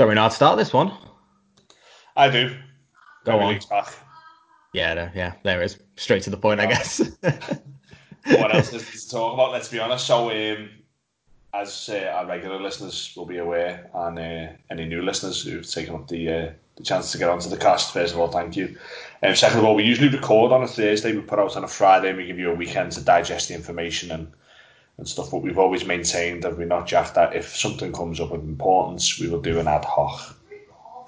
Don't we to start this one? I do. Go on. Yeah, there, yeah, there is. Straight to the point, I guess. what else is there to talk about? Let's be honest. So, um, as uh, our regular listeners will be aware, and uh, any new listeners who've taken up the uh, the chance to get onto the cast, first of all, thank you. Um, second of all, we usually record on a Thursday. We put out on a Friday, and we give you a weekend to digest the information and and stuff. But we've always maintained that we're not jacked that if something comes up of importance, we will do an ad hoc.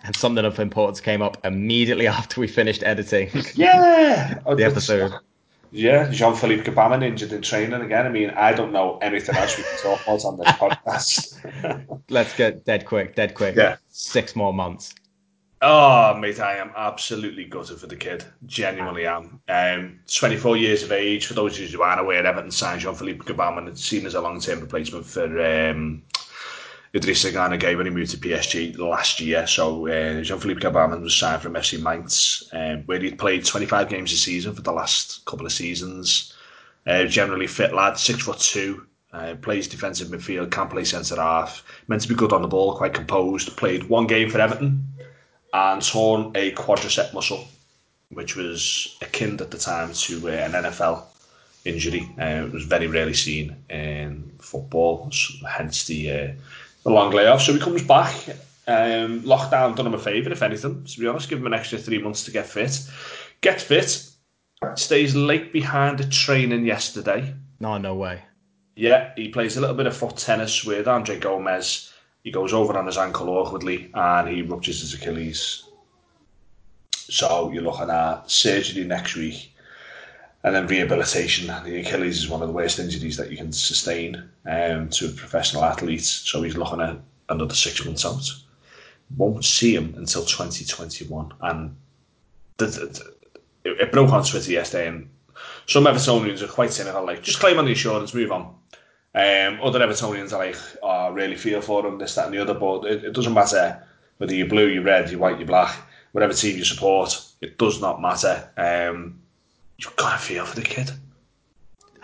and something of importance came up immediately after we finished editing Yeah, the episode. Yeah, Jean Philippe Gbamin injured in training again. I mean, I don't know anything else we can talk about on this podcast. Let's get dead quick, dead quick. Yeah. Six more months. Oh, mate, I am absolutely gutted for the kid. Genuinely am. Um, 24 years of age. For those of you who aren't aware, Everton signed Jean Philippe Gbamin. It's seen as a long term replacement for um, Idrissa Gana when he moved to PSG last year. So uh, Jean Philippe Gbamin was signed from FC Mainz, um, where he'd played 25 games a season for the last couple of seasons. Uh, generally fit lad, six foot two, uh, plays defensive midfield, can play centre half. Meant to be good on the ball, quite composed. Played one game for Everton and torn a quadricep muscle, which was akin at the time to uh, an NFL injury. Uh, it was very rarely seen in football, hence the uh, the long layoff. So he comes back. Um, lockdown done him a favour, if anything. To be honest, give him an extra three months to get fit. Get fit. Stays late behind the training yesterday. No, no way. Yeah, he plays a little bit of foot tennis with Andre Gomes. He goes over on his ankle awkwardly and he ruptures his Achilles. So you're looking at surgery next week and then rehabilitation. The Achilles is one of the worst injuries that you can sustain um, to a professional athlete. So he's looking at another six months out. Won't see him until 2021. And the, the, it, broke on Twitter yesterday and some Evertonians are quite cynical, like, just claim on the insurance, move on. Um, other Evertonians are like, oh, I really feel for them, this, that, and the other. But it, it doesn't matter whether you're blue, you're red, you're white, you're black, whatever team you support, it does not matter. Um, you've got to feel for the kid.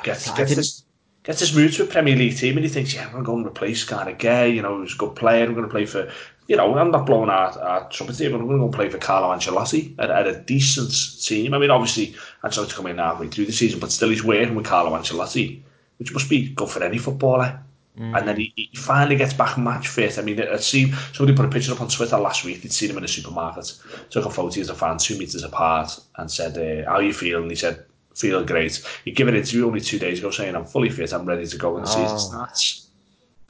Gets, gets, this, gets this moved to a Premier League team and he thinks, yeah, I'm going to replace Gana Gueye, you know, he's a good player, I'm going to play for, you know, I'm not blowing our, our trumpet here, but I'm going to go play for Carlo Ancelotti at, at a decent team. I mean, obviously, Ancelotti coming in halfway through the season, but still he's working with Carlo Ancelotti, which must be good for any footballer. And then he, he finally gets back match fit. I mean, I see somebody put a picture up on Twitter last week. They'd seen him in a supermarket, took a photo as a fan, two meters apart, and said, uh, "How you feel?" And he said, "Feel great." He gave an interview only two days ago saying, "I'm fully fit. I'm ready to go when the season Oh. starts."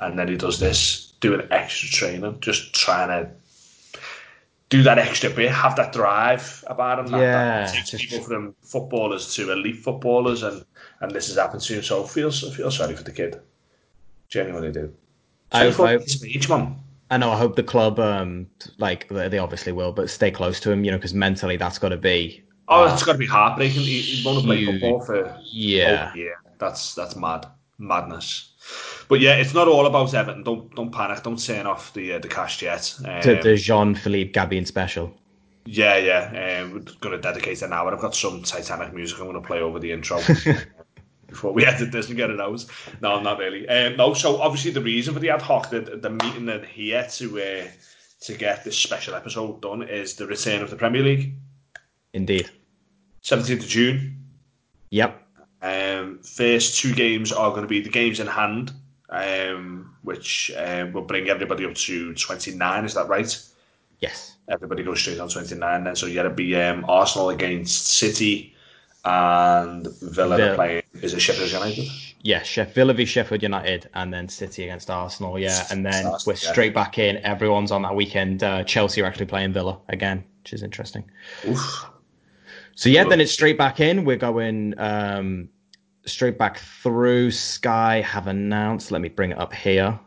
And then he does this, doing extra training, just trying to do that extra bit, have that drive about him. that- Yeah, that takes people from footballers to elite footballers, and and this has happened to you. So I feel feel sorry for the kid. Genuinely do. I- 24 I- of age, man. I know. I hope the club, um, like they obviously will, but stay close to him, you know, because mentally that's got to be. Oh, uh, it's got to be heartbreaking. He, he won't Huge. football for Yeah. a year. That's that's mad, madness. But yeah, it's not all about Everton. Don't don't panic. Don't turn off the uh, the cast yet. Um, The, the Jean Philippe Gbamin special. Yeah, yeah. Um, we're going to dedicate an hour. I've got some Titanic music I'm going to play over the intro before we edit this and get it out. No, not really. Um, no, so obviously the reason for the ad hoc, the, the meeting in here to uh, to get this special episode done is the return of the Premier League, Indeed. 17th of June. Yep. Um, first two games are going to be the games in hand, um, which um, will bring everybody up to 29. Is that right? Yes. everybody goes straight on 29 then. So yeah, it'd be um, Arsenal against City and Villa Villa. playing. Is it Sheffield United? Yeah, Sheff- Villa v Sheffield United, and then City against Arsenal. Yeah, and then Arsenal, we're yeah. straight back in. Everyone's on that weekend. Uh, Chelsea are actually playing Villa again, which is interesting. Oof. So yeah, then it's straight back in. We're going um, straight back through. Sky have announced. Let me bring it up here.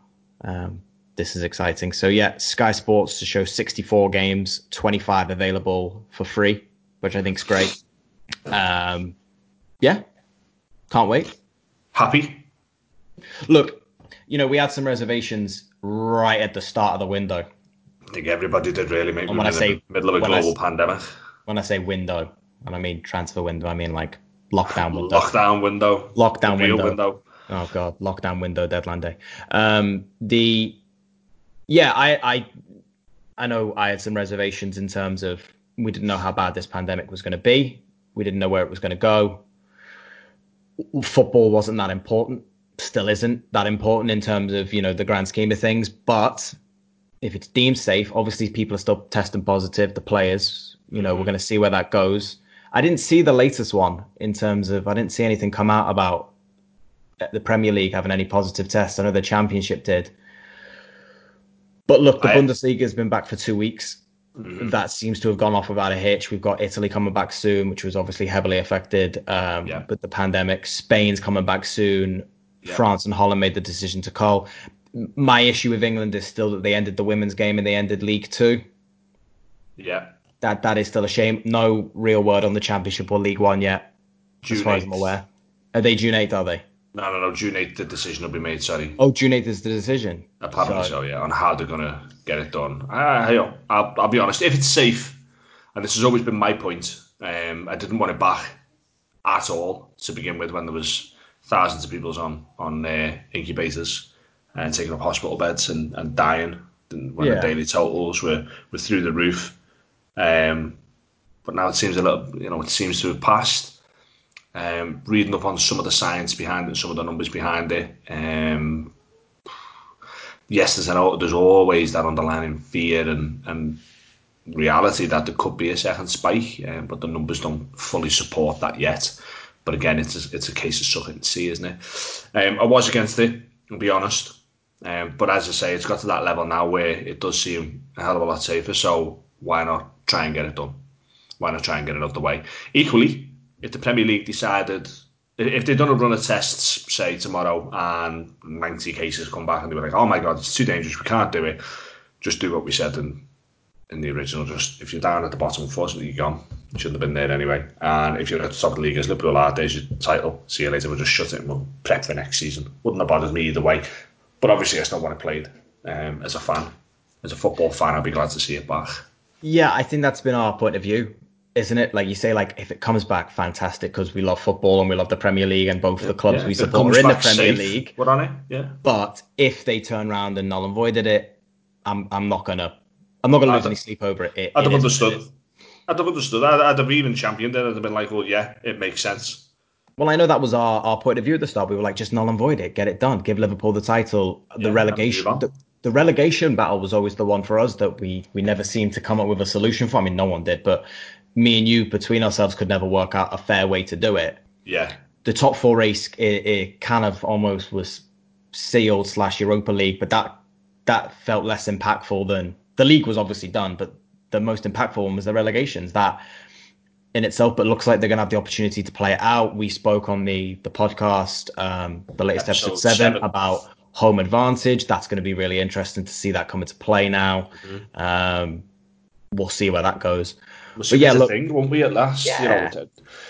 Um, this is exciting. So yeah, Sky Sports to show 64 games, 25 available for free, which I think is great. Um, yeah, can't wait. Happy? Look, you know, we had some reservations right at the start of the window. I think everybody did really. Maybe And when I say- the middle of a when I global pandemic. When I say window, and I mean transfer window, I mean like lockdown window. Lockdown window. Lockdown window. window. Oh god, lockdown window, deadline day. Um, the yeah, I, I I know I had some reservations in terms of we didn't know how bad this pandemic was going to be. We didn't know where it was going to go. Football wasn't that important, still isn't that important in terms of you know the grand scheme of things. But if it's deemed safe, obviously people are still testing positive. The players, you know, we're mm-hmm. going to see where that goes. I didn't see the latest one in terms of I didn't see anything come out about uh, the Premier League having any positive tests. I know the Championship did. But look, the I, Bundesliga has been back for two weeks. Mm-hmm. That seems to have gone off without a hitch. We've got Italy coming back soon, which was obviously heavily affected um, yeah. with the pandemic. Spain's coming back soon. Yeah. France and Holland made the decision to call. My issue with England is still that they ended the women's game and they ended League Two. Yeah. That that is still a shame. No real word on the Championship or League One yet, June as far 8th. as I'm aware. Are they June 8th, are they? No, no, no. June 8th, the decision will be made. Sorry. Oh, June 8th is the decision. Apparently so, yeah, on how they're gonna get it done. I, I, I'll, I'll be honest. If it's safe, and this has always been my point, um, I didn't want it back at all to begin with when there was thousands of people on on uh, incubators and taking up hospital beds and, and dying when yeah. the daily totals were, were through the roof. Um, but now it seems a little, you know, it seems to have passed um, reading up on some of the science behind it, some of the numbers behind it. Um, yes, there's, an, there's always that underlying fear and, and reality that there could be a second spike, um, but the numbers don't fully support that yet. But again, it's a, it's a case of sucking and see, isn't it? Um, I was against it, I'll be honest. Um, but as I say, it's got to that level now where it does seem a hell of a lot safer. So why not try and get it done? Why not try and get it out the way? Equally, if the Premier League decided if they'd done a run of tests, say tomorrow, and 90 cases come back and they were like, "Oh my God, it's too dangerous, we can't do it," just do what we said in in the original. Just if you're down at the bottom, unfortunately, you're gone. You shouldn't have been there anyway. And if you're at the top of the league, as Liverpool are, there's your title. See you later. We'll just shut it and we'll prep for next season. Wouldn't have bothered me either way. But obviously, I still want to play um, as a fan, as a football fan. I'd be glad to see it back. Yeah, I think that's been our point of view isn't it? Like you say, like if it comes back, fantastic because we love football and we love the Premier League and both yeah, the clubs yeah. we support are in the Premier safe, League. What on it? Yeah. But if they turn around and null and voided it, I'm I'm not gonna I'm not gonna lose any sleep over it. it I'd have understood. I'd have understood. I'd, I'd have even championed it. I'd have been like, well, yeah, it makes sense. Well, I know that was our, our point of view at the start. We were like, just null and void it, get it done, give Liverpool the title. The yeah, relegation, the, the, relegation battle was always the one for us that we we never seemed to come up with a solution for. I mean, no one did, but me and you between ourselves could never work out a fair way to do it. Yeah. The top four race, it, it kind of almost was sealed slash Europa League, but that that felt less impactful than the league was obviously done, but the most impactful one was the relegations. That in itself, but looks like they're gonna have the opportunity to play it out. We spoke on the the podcast, um, the latest episode, episode seven, seven, about home advantage. That's going to be really interesting to see that come into play now. Mm-hmm. Um, we'll see where that goes. We'll but yeah, look, thing, won't we? At last, yeah. you know,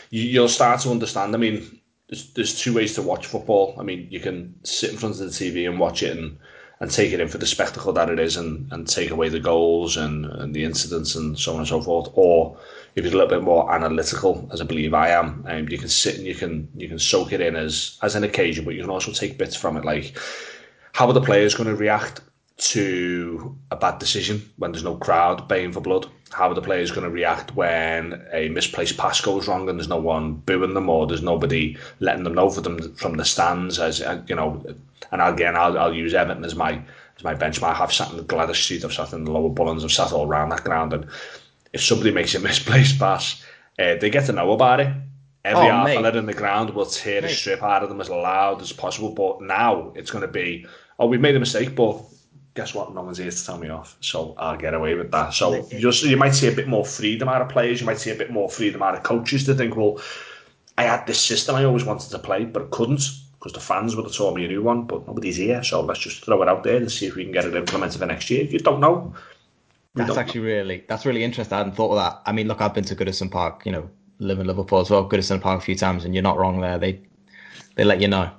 you, will start to understand. I mean, there's there's two ways to watch football. I mean, you can sit in front of the TV and watch it and and take it in for the spectacle that it is and, and take away the goals and, and the incidents and so on and so forth. Or if you're a little bit more analytical, as I believe I am, um, you can sit and you can you can soak it in as as an occasion, but you can also take bits from it, like how are the players going to react to a bad decision when there's no crowd baying for blood? How are the players going to react when a misplaced pass goes wrong and there's no one booing them or there's nobody letting them know for them from the stands? As uh, you know, and again, I'll, I'll use Everton as my as my benchmark. I've sat in the Gwladys Street, I've sat in the lower Bullens, I've sat all around that ground, and if somebody makes a misplaced pass, uh, they get to know about it. Every oh, half in the ground will tear mate. a strip out of them as loud as possible. But now it's going to be, oh, we've made a mistake, but guess what? No one's here to tell me off, so I'll get away with that. So you just you might see a bit more freedom out of players. You might see a bit more freedom out of coaches to think, well, I had this system I always wanted to play, but couldn't because the fans would have told me a new one, but nobody's here. So let's just throw it out there and see if we can get it implemented for next year. If you don't know, that's don't actually know. really that's really interesting. I hadn't thought of that. I mean, look, I've been to Goodison Park, you know, live in Liverpool as well, Goodison Park a few times, and you're not wrong there. They they let you know.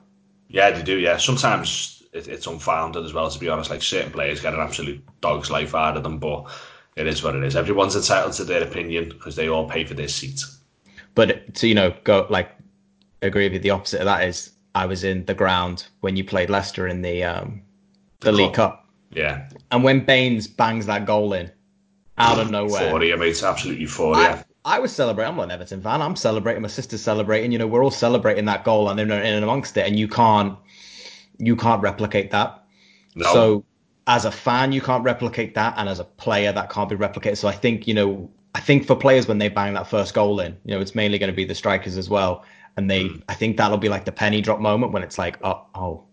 Yeah, they do. Yeah, sometimes it, it's unfounded as well. To be honest, like certain players get an absolute dog's life out of them, but it is what it is. Everyone's entitled to their opinion because they all pay for their seat. But to you know, go like agree with you. The opposite of that is I was in the ground when you played Leicester in the um, the, the League Cup. Yeah. And when Baines bangs that goal in out of nowhere, euphoria, mate, It's absolute euphoria. I, I was celebrating. I'm not an Everton fan. I'm celebrating. My sister's celebrating. You know, we're all celebrating that goal and in, in amongst it, and you can't you can't replicate that. No. So as a fan, you can't replicate that, and as a player, that can't be replicated. So I think you know, I think for players when they bang that first goal in, you know, it's mainly going to be the strikers as well, and they, Mm. I think that'll be like the penny drop moment when it's like, oh, oh,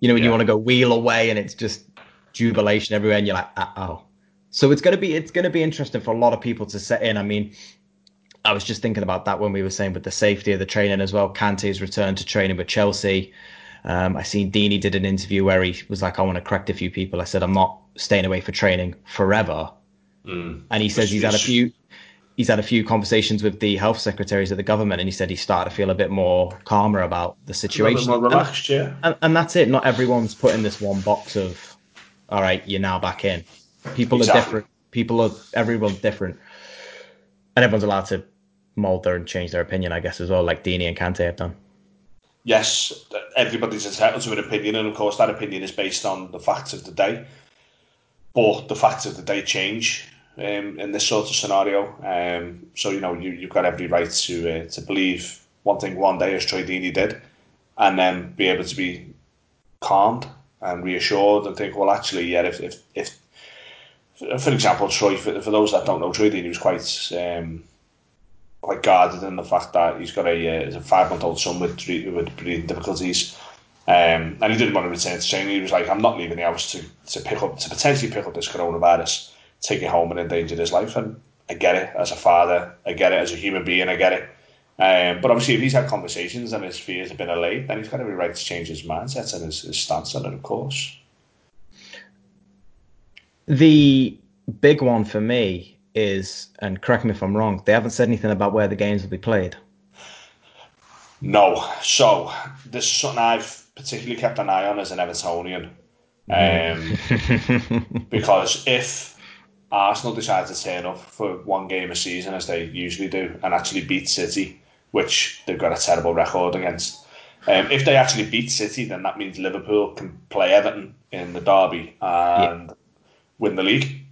you know, when you want to go wheel away and it's just jubilation everywhere, and you're like, uh, oh. So it's gonna be it's gonna be interesting for a lot of people to set in. I mean, I was just thinking about that when we were saying with the safety of the training as well. Kante's return to training with Chelsea. Um, I seen Deeney did an interview where he was like, "I want to correct a few people." I said, "I'm not staying away for training forever," Mm. and he says he's had a few he's had a few conversations with the health secretaries of the government, and he said he started to feel a bit more calmer about the situation. more relaxed, yeah. And, and that's it. Not everyone's put in this one box of, all right, you're now back in. People Exactly. are different. People are everyone's different, and everyone's allowed to mold their and change their opinion, I guess, as well, like Deeney and Kante have done. yes, everybody's entitled to an opinion, and of course, that opinion is based on the facts of the day. But the facts of the day change um, in this sort of scenario. Um, so you know, you, you've got every right to uh, to believe one thing one day, as Troy Deeney did, and then be able to be calmed and reassured and think, well, actually, yeah, if if, if for example, Troy, for, for those that don't know, Troy Deeney was quite. Um, quite guarded in the fact that he's got a, uh, a five month old son with with breathing difficulties. Um, and he didn't want to return to training. He was like, "I'm not leaving the house to, to pick up to potentially pick up this coronavirus, take it home and endanger his life." And I get it as a father, I get it as a human being, I get it. Um, but obviously, if he's had conversations and his fears have been allayed, then he's got every right to change his mindset and his, his stance on it, of course. The big one for me is, and correct me if I'm wrong, they haven't said anything about where the games will be played. No. So this is something I've particularly kept an eye on as an Evertonian. Um, because if Arsenal decide to turn up for one game a season as they usually do and actually beat City, which they've got a terrible record against, um, if they actually beat City, then that means Liverpool can play Everton in the derby and win the league,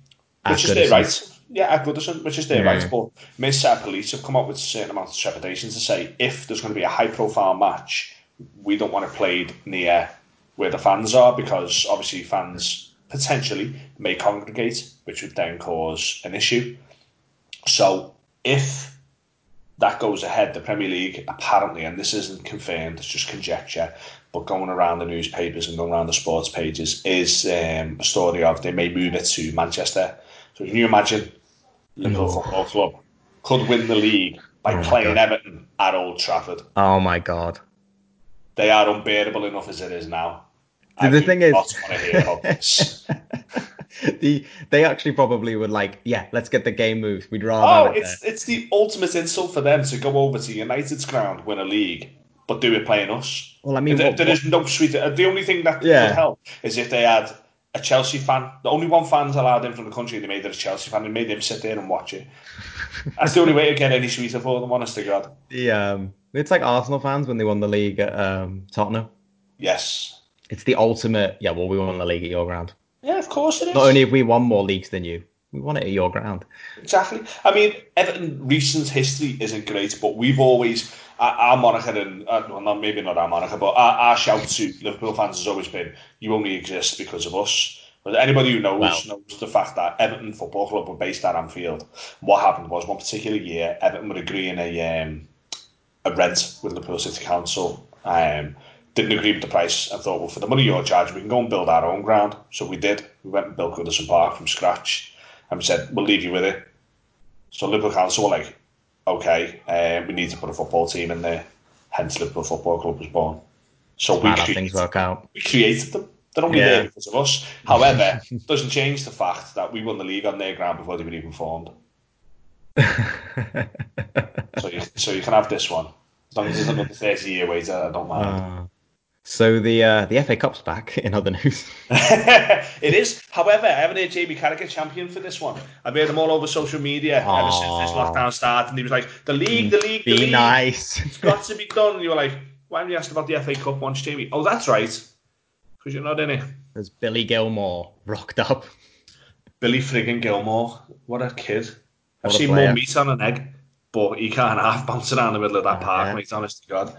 which is their right. Yeah, at Goodison, which is their Yeah. right. But Merseyside Police have come up with a certain amount of trepidation to say if there's going to be a high-profile match, we don't want it played near where the fans are because obviously fans potentially may congregate, which would then cause an issue. So if that goes ahead, the Premier League apparently, and this isn't confirmed, it's just conjecture, but going around the newspapers and going around the sports pages is um, a story of they may move it to Manchester. So can you imagine Liverpool No. Football Club could win the league by Oh playing. Everton at Old Trafford? oh my god. They are unbearable enough as it is now. The do thing is- not want to hear about this. the they actually probably would like, yeah, let's get the game moved. We'd rather Oh, have it it's it's the ultimate insult for them to go over to United's ground, win a league, but do it playing us. Well, I mean, there, what- there is no sweeter. The only thing that Yeah. would help is if they had a Chelsea fan. The only one fan's allowed in from the country. They made it a Chelsea fan. They made him sit there and watch it. That's the only way to get any sweeter for them. Honest to God. the um, it's like Arsenal fans when they won the league at um, Tottenham. Yes. It's the ultimate. Yeah, well, we won the league at your ground. Yeah, of course it is. Not only have we won more leagues than you, we want it at your ground. Exactly. I mean, Everton recent history isn't great, but we've always our, our moniker and uh, well, not maybe not our moniker, but our, our shout to Liverpool fans has always been, "You only exist because of us." But anybody who knows Wow. knows the fact that Everton Football Club were based at Anfield. What happened was one particular year, Everton were agreeing a um, a rent with Liverpool City Council. Um, didn't agree with the price and thought, well, for the money you're charging, we can go and build our own ground. So we did. We went and built Goodison Park from scratch, and we said, we'll leave you with it. So Liverpool Council were like, okay, uh, we need to put a football team in there. Hence, Liverpool Football Club was born. So we how things work out. we created them. They're only Yeah. there because of us. However, doesn't change the fact that we won the league on their ground before they were even formed. So you, so you can have this one. As long as there's another 30 year wait, I I don't mind. Uh, so the uh, the FA Cup's back. In other news, it is. However, I haven't heard Jamie Carragher champion for this one. I've heard him all over social media ever since this lockdown started, and he was like, "The league, the league, the be league, nice. it's got to be done." And you were like, "Why haven't you asked about the FA Cup once, Jamie?" Oh, that's right. because you're not in it. There's Billy Gilmour rocked up. Billy friggin' Gilmour, what a kid! I've a seen player. more meat on an egg, but he can't half bounce around the middle of that Oh, park, yeah. mate. Honest to God.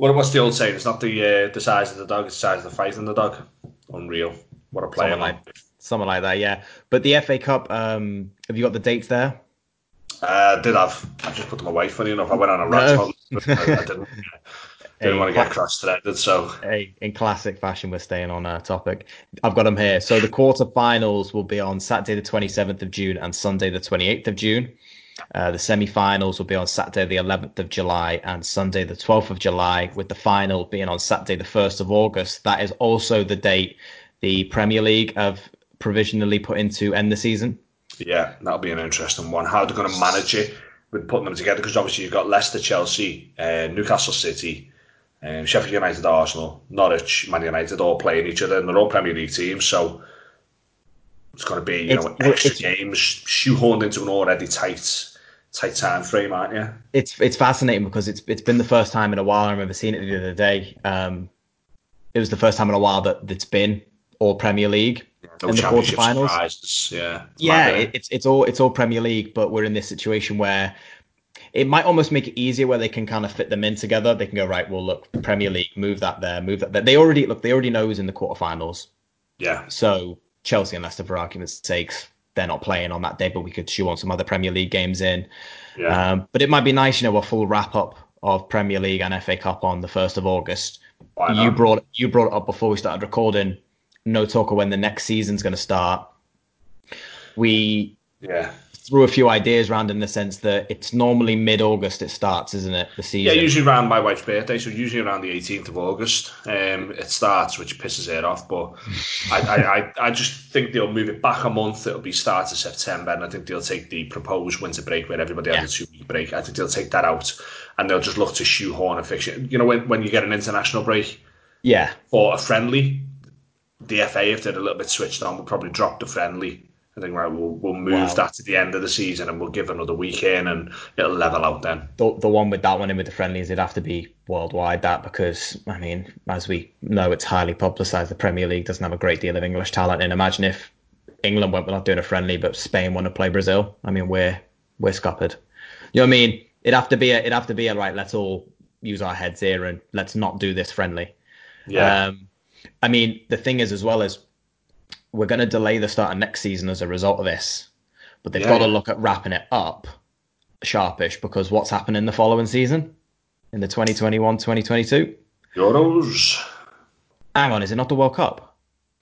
What, what's the old saying? It's not the uh, the size of the dog; it's the size of the fight in the dog. Unreal. What a player, Something like, something like that, yeah. But the FA Cup, um, have you got the dates there? Uh, did have. I just put them away. Funny enough, I went on a rant No. I, I didn't. Didn't want to get cla- cross-threaded, so Hey, in classic fashion, we're staying on a topic. I've got them here. So the quarterfinals will be on Saturday, the 27th of June, and Sunday, the 28th of June. Uh, the semi-finals will be on Saturday, the 11th of July, and Sunday, the 12th of July, with the final being on Saturday, the 1st of August. That is also the date the Premier League have provisionally put in to end the season. yeah, that'll be an interesting one. How they're going to manage it with putting them together? Because obviously you've got Leicester, Chelsea, uh, Newcastle City, um, Sheffield United, Arsenal, Norwich, Man United, all playing each other, and they're all Premier League teams. So it's going to be you It's- know extra games shoehorned into an already tight tight time frame, aren't you? it's it's fascinating because it's it's been the first time in a while. I remember seeing it the other day. Um, it was the first time in a while that it's been all Premier League No in the quarterfinals. surprises. Yeah, It's Yeah, it, it's it's all it's all Premier League, but we're in this situation where it might almost make it easier where they can kind of fit them in together. They can go right. Well, look, Premier League, move that there, move that there. They already look. They already know who's in the quarterfinals. yeah, So Chelsea and Leicester, for argument's sakes, they're not playing on that day, but we could shoe on some other Premier League games in. yeah. Um, but it might be nice, you know, a full wrap up of Premier League and FA Cup on the first of August. You brought you brought it up before we started recording. No talk of when the next season's going to start. We yeah. Threw a few ideas around in the sense that it's normally mid August it starts, isn't it? The season. Yeah, usually around my wife's birthday, so usually around the 18th of August, um, it starts, which pisses her off. But I, I, I, just think they'll move it back a month. It'll be start of September, and I think they'll take the proposed winter break where everybody Yeah. has a two week break. I think they'll take that out, and they'll just look to shoehorn a fixture. You know, when, when you get an international break yeah, or a friendly, the FA, if they're a little bit switched on, will probably drop the friendly. I think right, we'll we'll move Wow. that to the end of the season, and we'll give another week in, and it'll level out then. the the one with that one in with the friendlies, it'd have to be worldwide. That because I mean, as we know, it's highly publicised. The Premier League doesn't have a great deal of English talent, and imagine if England went without doing a friendly, but Spain want to play Brazil. I mean, we're we're scuppered. You know what I mean? It'd have to be a, it'd have to be a right. Let's all use our heads here and let's not do this friendly. Yeah. Um, I mean, the thing is, as well as we're going to delay the start of next season as a result of this, but they've Yeah, got to yeah. look at wrapping it up sharpish because what's happening the following season in the 2021-2022? Euros. Hang on, is it not the World Cup?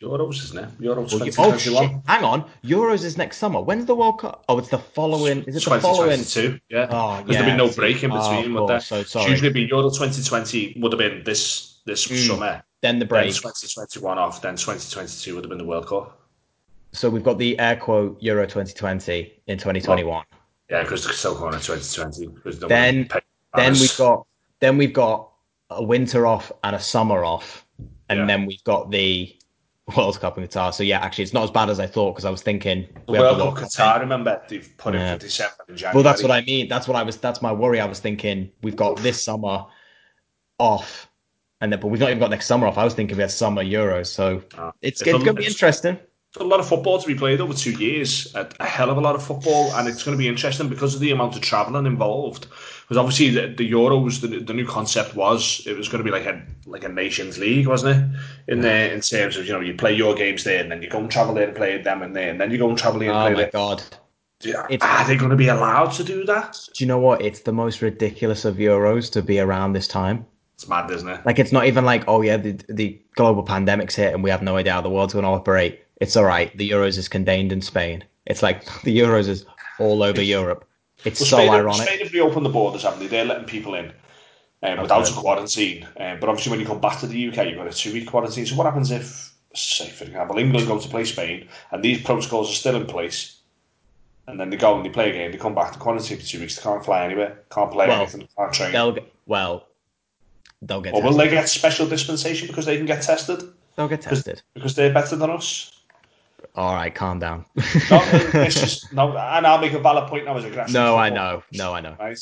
Euros, isn't it? Euros Well, 2021. oh! Hang on, Euros is next summer. When's the World Cup? Oh, it's the following. Is it the following? 2022, yeah. Oh, There's been no break in Oh, between. course, so It's sorry. usually be Euro 2020 would have been this this Mm, summer. Then the break. Then break. 2021 off. Then 2022 would have been the World Cup. So we've got the air quote Euro 2020 in 2021. Yeah, because they're still calling it 2020. Because Then- then we've got then we've got a winter off and a summer off, and Yeah. then we've got the World Cup in Qatar. So yeah, actually, it's not as bad as I thought because I was thinking we World Cup World Cup Qatar. Remember, they've put Yeah. it for December and January. Well, that's what I mean. That's what I was. That's my worry. I was thinking we've got this summer off, and then but we've not even got next summer off. I was thinking we had summer Euros, so Ah. it's, If it's going to be it's- interesting. a lot of football to be played over two years. A, a hell of a lot of football, and it's going to be interesting because of the amount of travelling involved. Because obviously the, the Euros, the, the new concept was it was going to be like a like a Nations League, wasn't it? In there, in terms of you know you play your games there, and then you go and travel there and play them and there, and then you go and travel there and Oh play my there. god! Yeah, Are they going to be allowed to do that? Do you know what? It's the most ridiculous of Euros to be around this time. It's mad, isn't it? Like it's not even like, oh yeah, the the global pandemic's hit and we have no idea how the world's going to operate. It's all right. The Euros is contained in Spain. It's like the Euros is all over Europe. It's Well, so Spain, ironic. Spain have reopened the borders, haven't they? They're letting people in um, without a quarantine. Um, but obviously, when you come back to the UK, you've got a two week quarantine. So, what happens if, say, for example, England go to play Spain and these protocols are still in place? And then they go and they play a game, they come back to quarantine for two weeks, they can't fly anywhere, can't play Well, anything, can't train. They'll well, they'll get Or will they get special dispensation because they can get tested? They'll get tested. Because they're better than us? All right, calm down. No, it's just, no, and I'll make a valid point now as aggressive. no, I know. No, I know. Right?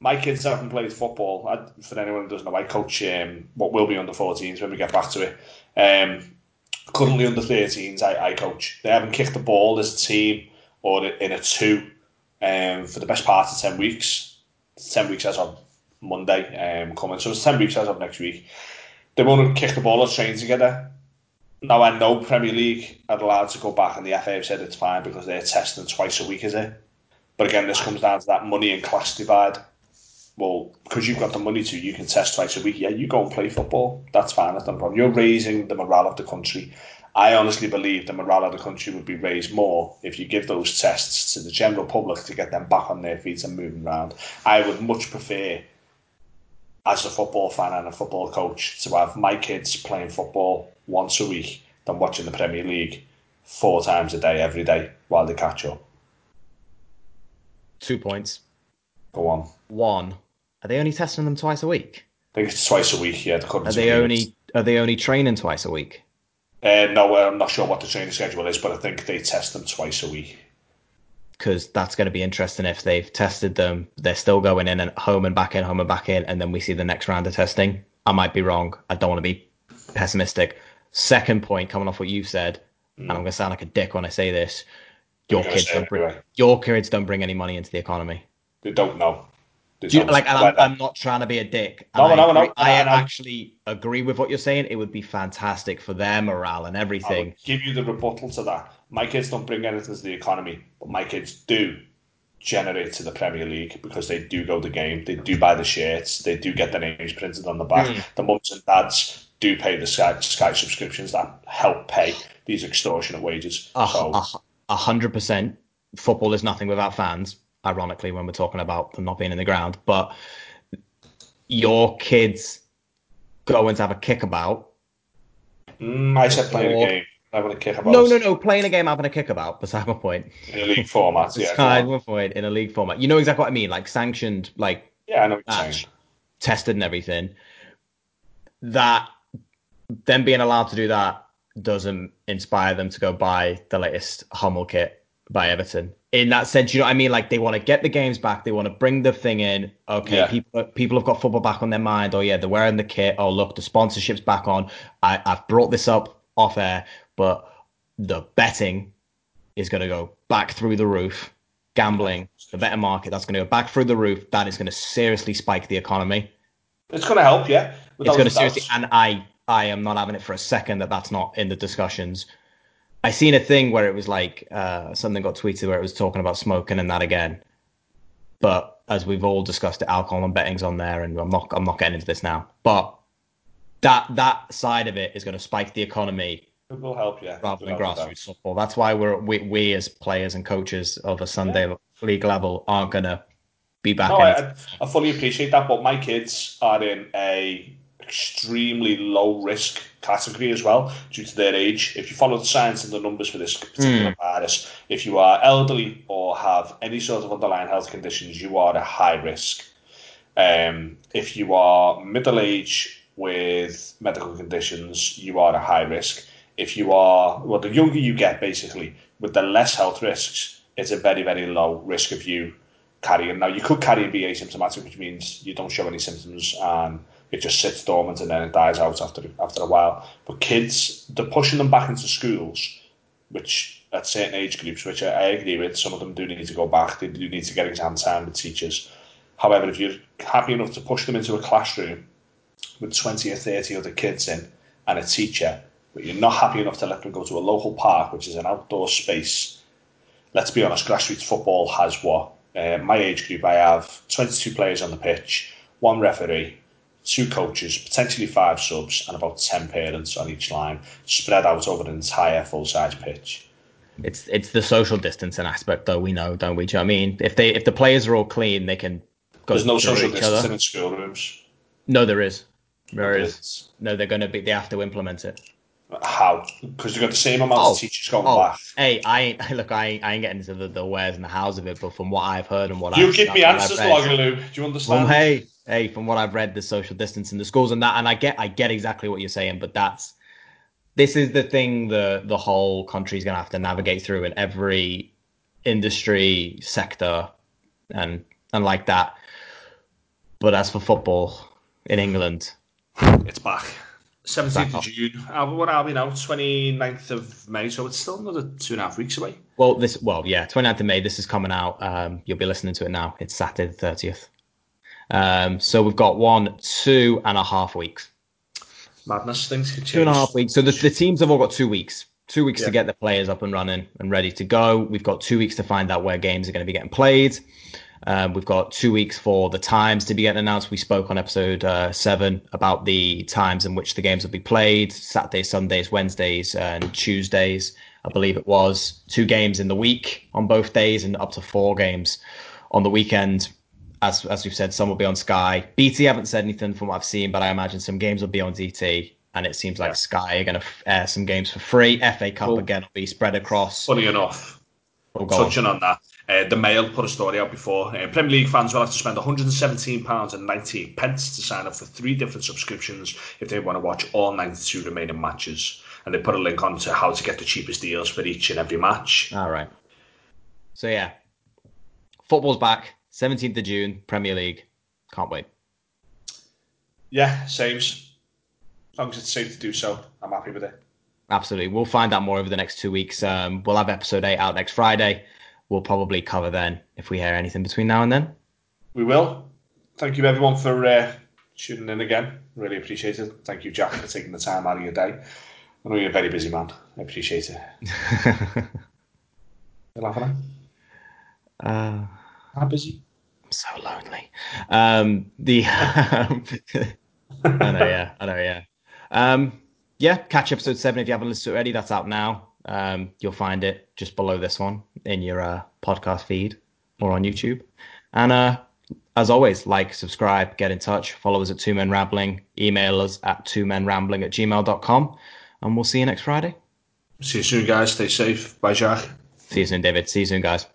my kids haven't played football. I, for anyone who doesn't know, I coach um, what will be under 14s when we get back to it. Um, currently under 13s, I, I coach. They haven't kicked the ball as a team or in a two um, for the best part of 10 weeks. 10 weeks as of Monday um, coming. So it's 10 weeks as of next week. They want to kick the ball or train together. Now I know Premier League are allowed to go back and the FA have said it's fine because they're testing twice a week, is it? But again, this comes down to that money and class divide well, because you've got the money to, you can test twice a week. Yeah, you go and play football. That's fine. That's not a problem. You're raising the morale of the country. I honestly believe the morale of the country would be raised more if you give those tests to the general public to get them back on their feet and moving around. I would much prefer, as a football fan and a football coach, to have my kids playing football once a week than watching the Premier League four times a day, every day, while they catch up. Two points. Go on. One. Are they only testing them twice a week? I think it's twice a week. Yeah, the are they only are they only training twice a week? Uh, no, I'm not sure what the training schedule is, but I think they test them twice a week. Because that's going to be interesting if they've tested them, they're still going in and home and back in, home and back in, and then we see the next round of testing. I might be wrong. I don't want to be pessimistic. Second point, coming off what you've said, mm. and I'm going to sound like a dick when I say this. Your kids don't bring your kids don't bring any money into the economy. They don't know. You, like, I'm, I'm, not trying to be a dick. No, no, no, no, I actually agree with what you're saying. It would be fantastic for their morale and everything. give you the rebuttal to that. My kids don't bring anything to the economy, but my kids do generate to the Premier League because they do go to the game, they do buy the shirts, they do get their names printed on the back. Mm. The mums and dads do pay the Sky, Sky subscriptions that help pay these extortionate wages. A so, hundred percent. Football is nothing without fans ironically, when we're talking about them not being in the ground. But your kids going to have a kickabout. Mm, I said a game. Having a kickabout. No, no, no. Playing a game, having a kickabout. Beside my point. In a league format, yeah. Beside my point. In a league format. You know exactly what I mean. Like sanctioned, like yeah, I know match, uh, tested and everything. That them being allowed to do that doesn't inspire them to go buy the latest Hummel kit by Everton in that sense, you know what I mean? Like they want to get the games back, they want to bring the thing in. Okay, yeah. people people have got football back on their mind. Oh yeah, they're wearing the kit. Oh look, the sponsorship's back on. I, I've brought this up off air, but the betting is going to go back through the roof. Gambling, the better market, that's going to go back through the roof. That is going to seriously spike the economy. It's going to help, yeah. It's going to seriously, and I I am not having it for a second that that's not in the discussions. I seen a thing where it was like uh, something got tweeted where it was talking about smoking and that again. But as we've all discussed, alcohol and betting's on there, and I'm not I'm not getting into this now. But that that side of it is going to spike the economy. It will help, yeah. Rather than grassroots football. That's why we're we, we as players and coaches of a Sunday yeah. league level aren't going to be back. No, I, I fully appreciate that, but my kids are in a extremely low risk category as well due to their age. If you follow the science and the numbers for this particular mm. virus, if you are elderly or have any sort of underlying health conditions, you are at high risk. Um, if you are middle age with medical conditions, you are at high risk. If you are, well, the younger you get, basically, with the less health risks, it's a very, very low risk of you carrying. Now, you could carry and be asymptomatic, which means you don't show any symptoms and it just sits dormant and then it dies out after after a while. But kids, they're pushing them back into schools, which at certain age groups, which I, I agree with, some of them do need to go back. They do need to get exam time with teachers. However, if you're happy enough to push them into a classroom with 20 or 30 other kids in and a teacher, but you're not happy enough to let them go to a local park, which is an outdoor space, let's be honest, grassroots football has what? Uh, my age group, I have 22 players on the pitch, one referee, two coaches, potentially five subs, and about 10 parents on each line, spread out over an entire full size pitch. It's it's the social distancing aspect, though. We know, don't we? Do you know I mean? If they if the players are all clean, they can go. There's no social distancing other. in schoolrooms. No, there is. There is. No, they're going to be. They have to implement it. How? Because they've got the same amount oh, of teachers going oh, back. Hey, I ain't look. I ain't, I ain't getting into the, the where's and the hows of it, but from what I've heard and what you I've, give me answers, Logaloo. Do you understand? Well, hey, hey, from what I've read, the social distance in the schools and that, and I get, I get exactly what you're saying, but that's this is the thing the the whole country is going to have to navigate through in every industry sector and and like that But as for football in England, it's back. 17th of June. Uh, what are we now? 29th of May. So it's still another two and a half weeks away. Well, this, well, yeah, 29th of May. This is coming out. Um, you'll be listening to it now. It's Saturday the 30th. Um, so we've got one, two and a half weeks. Madness. Things could change. Two and a half weeks. So the, the teams have all got two weeks. Two weeks yeah. to get the players up and running and ready to go. We've got two weeks to find out where games are going to be getting played. Um, we've got two weeks for the times to be getting announced. We spoke on episode uh, seven about the times in which the games will be played Saturdays, Sundays, Wednesdays, and Tuesdays. I believe it was two games in the week on both days and up to four games on the weekend. As, as we've said, some will be on Sky. BT haven't said anything from what I've seen, but I imagine some games will be on BT. And it seems like yeah. Sky are going to air some games for free. FA Cup well, again will be spread across. Funny enough, oh, touching on. on that, uh, the Mail put a story out before. Uh, Premier League fans will have to spend £117 and 98 pence to sign up for three different subscriptions if they want to watch all 92 remaining matches. And they put a link on to how to get the cheapest deals for each and every match. All right. So, yeah, football's back. 17th of June, Premier League. Can't wait. Yeah, saves. As long as it's safe to do so, I'm happy with it. Absolutely. We'll find out more over the next two weeks. Um, we'll have episode 8 out next Friday we'll probably cover then if we hear anything between now and then. We will. Thank you everyone for uh, tuning in again. Really appreciate it. Thank you, Jack, for taking the time out of your day. I know you're a very busy man. I appreciate it. you laughing at? Uh, How busy? I'm so lonely. Um, the I know, yeah, I know, yeah. Um, yeah, catch episode seven if you haven't listened to it already. That's out now. Um, you'll find it just below this one in your uh, podcast feed or on YouTube. And uh, as always, like, subscribe, get in touch, follow us at Two Men Rambling, email us at two men rambling at gmail.com, and we'll see you next Friday. See you soon, guys. Stay safe. Bye, Jack. See you soon, David. See you soon, guys.